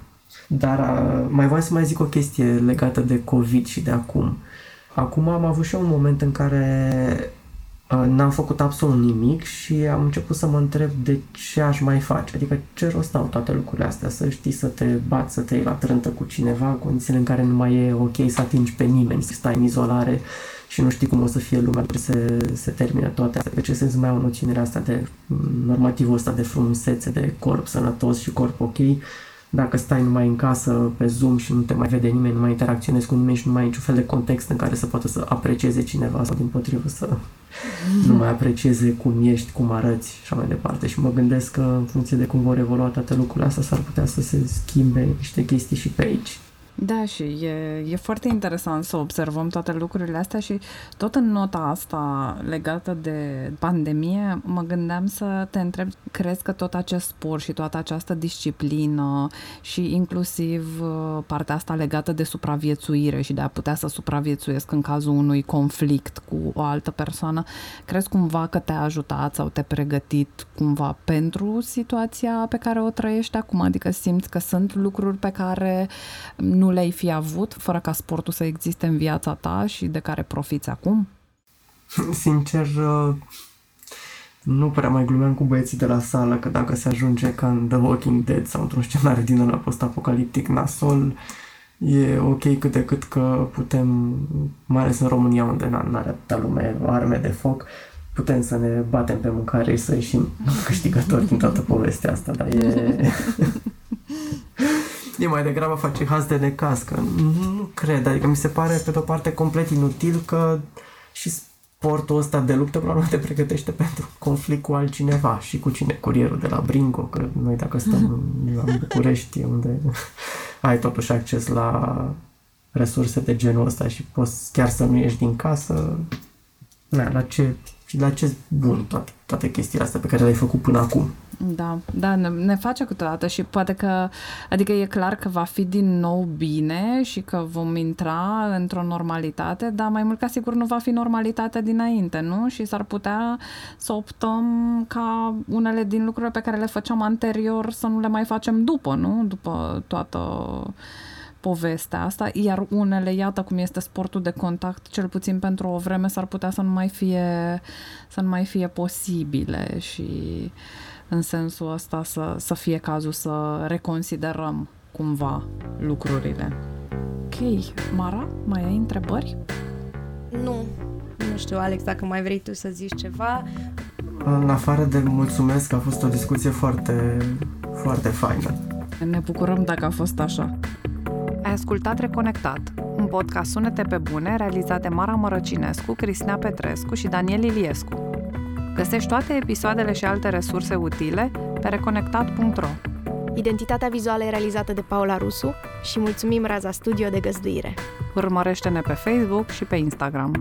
Dar mai vreau să mai zic o chestie legată de COVID și de acum. Acum am avut și eu un moment în care n-am făcut absolut nimic și am început să mă întreb de ce aș mai face. Adică ce rost au toate lucrurile astea? Să știi să te bați, să te iei la trântă cu cineva, în condițiile în care nu mai e ok să atingi pe nimeni, să stai în izolare și nu știi cum o să fie lumea, trebuie se, se termine toate astea. Pe ce sens mai au noțiunile astea de normativul ăsta de frumusețe, de corp sănătos și corp ok, dacă stai numai în casă pe Zoom și nu te mai vede nimeni, nu mai interacționezi cu nimeni și nu mai ai niciun fel de context în care să poată să aprecieze cineva sau din potrivă să nu mai aprecieze cum ești, cum arăți și așa mai departe. Și mă gândesc că în funcție de cum vor evolua toate lucrurile astea s-ar putea să se schimbe niște chestii și pe aici. Da, și e, e foarte interesant să observăm toate lucrurile astea și tot în nota asta legată de pandemie mă gândeam să te întreb, crezi că tot acest sport și toată această disciplină și inclusiv uh, partea asta legată de supraviețuire și de a putea să supraviețuiesc în cazul unui conflict cu o altă persoană, crezi cumva că te-a ajutat sau te-a pregătit cumva pentru situația pe care o trăiești acum? Adică simți că sunt lucruri pe care nu le-ai fi avut fără ca sportul să existe în viața ta și de care profiți acum? Sincer, uh, nu prea mai glumeam cu băieții de la sală că dacă se ajunge ca în The Walking Dead sau într-un scenariu din ăla post-apocaliptic nasol, e ok cât de cât că putem, mai ales în România unde nu are atâta lume arme de foc, putem să ne batem pe mâncare și să ieșim câștigători din toată povestea asta, dar e... e mai degrabă face haz de necaz, că nu cred, adică mi se pare pe de-o parte complet inutil că și sportul ăsta de luptă probabil te pregătește pentru conflict cu altcineva și cu cine, curierul de la Bringo, că noi dacă stăm în București unde ai totuși acces la resurse de genul ăsta și poți chiar să nu ieși din casă, na, la ce, la ce bun toate, toate chestiile astea pe care le-ai făcut până acum. Da, da, ne, ne face câteodată și poate că, adică e clar că va fi din nou bine și că vom intra într-o normalitate, dar mai mult ca sigur nu va fi normalitatea dinainte, nu? Și s-ar putea să optăm ca unele din lucrurile pe care le făceam anterior să nu le mai facem după, nu? După toată povestea asta, iar unele, iată cum este sportul de contact, cel puțin pentru o vreme s-ar putea să nu mai fie, să nu mai fie posibile și în sensul ăsta să, să fie cazul să reconsiderăm cumva lucrurile. Ok, Mara, mai ai întrebări? Nu, nu știu, Alex, dacă mai vrei tu să zici ceva. În afară de mulțumesc, a fost o discuție foarte, foarte faină. Ne bucurăm dacă a fost așa. Ai ascultat Reconectat, un podcast Sunete pe bune realizat de Mara Mărăcinescu, Cristina Petrescu și Daniel Iliescu. Găsești toate episoadele și alte resurse utile pe reconectat.ro. Identitatea vizuală e realizată de Paula Rusu și mulțumim Raza Studio de găzduire. Urmărește-ne pe Facebook și pe Instagram.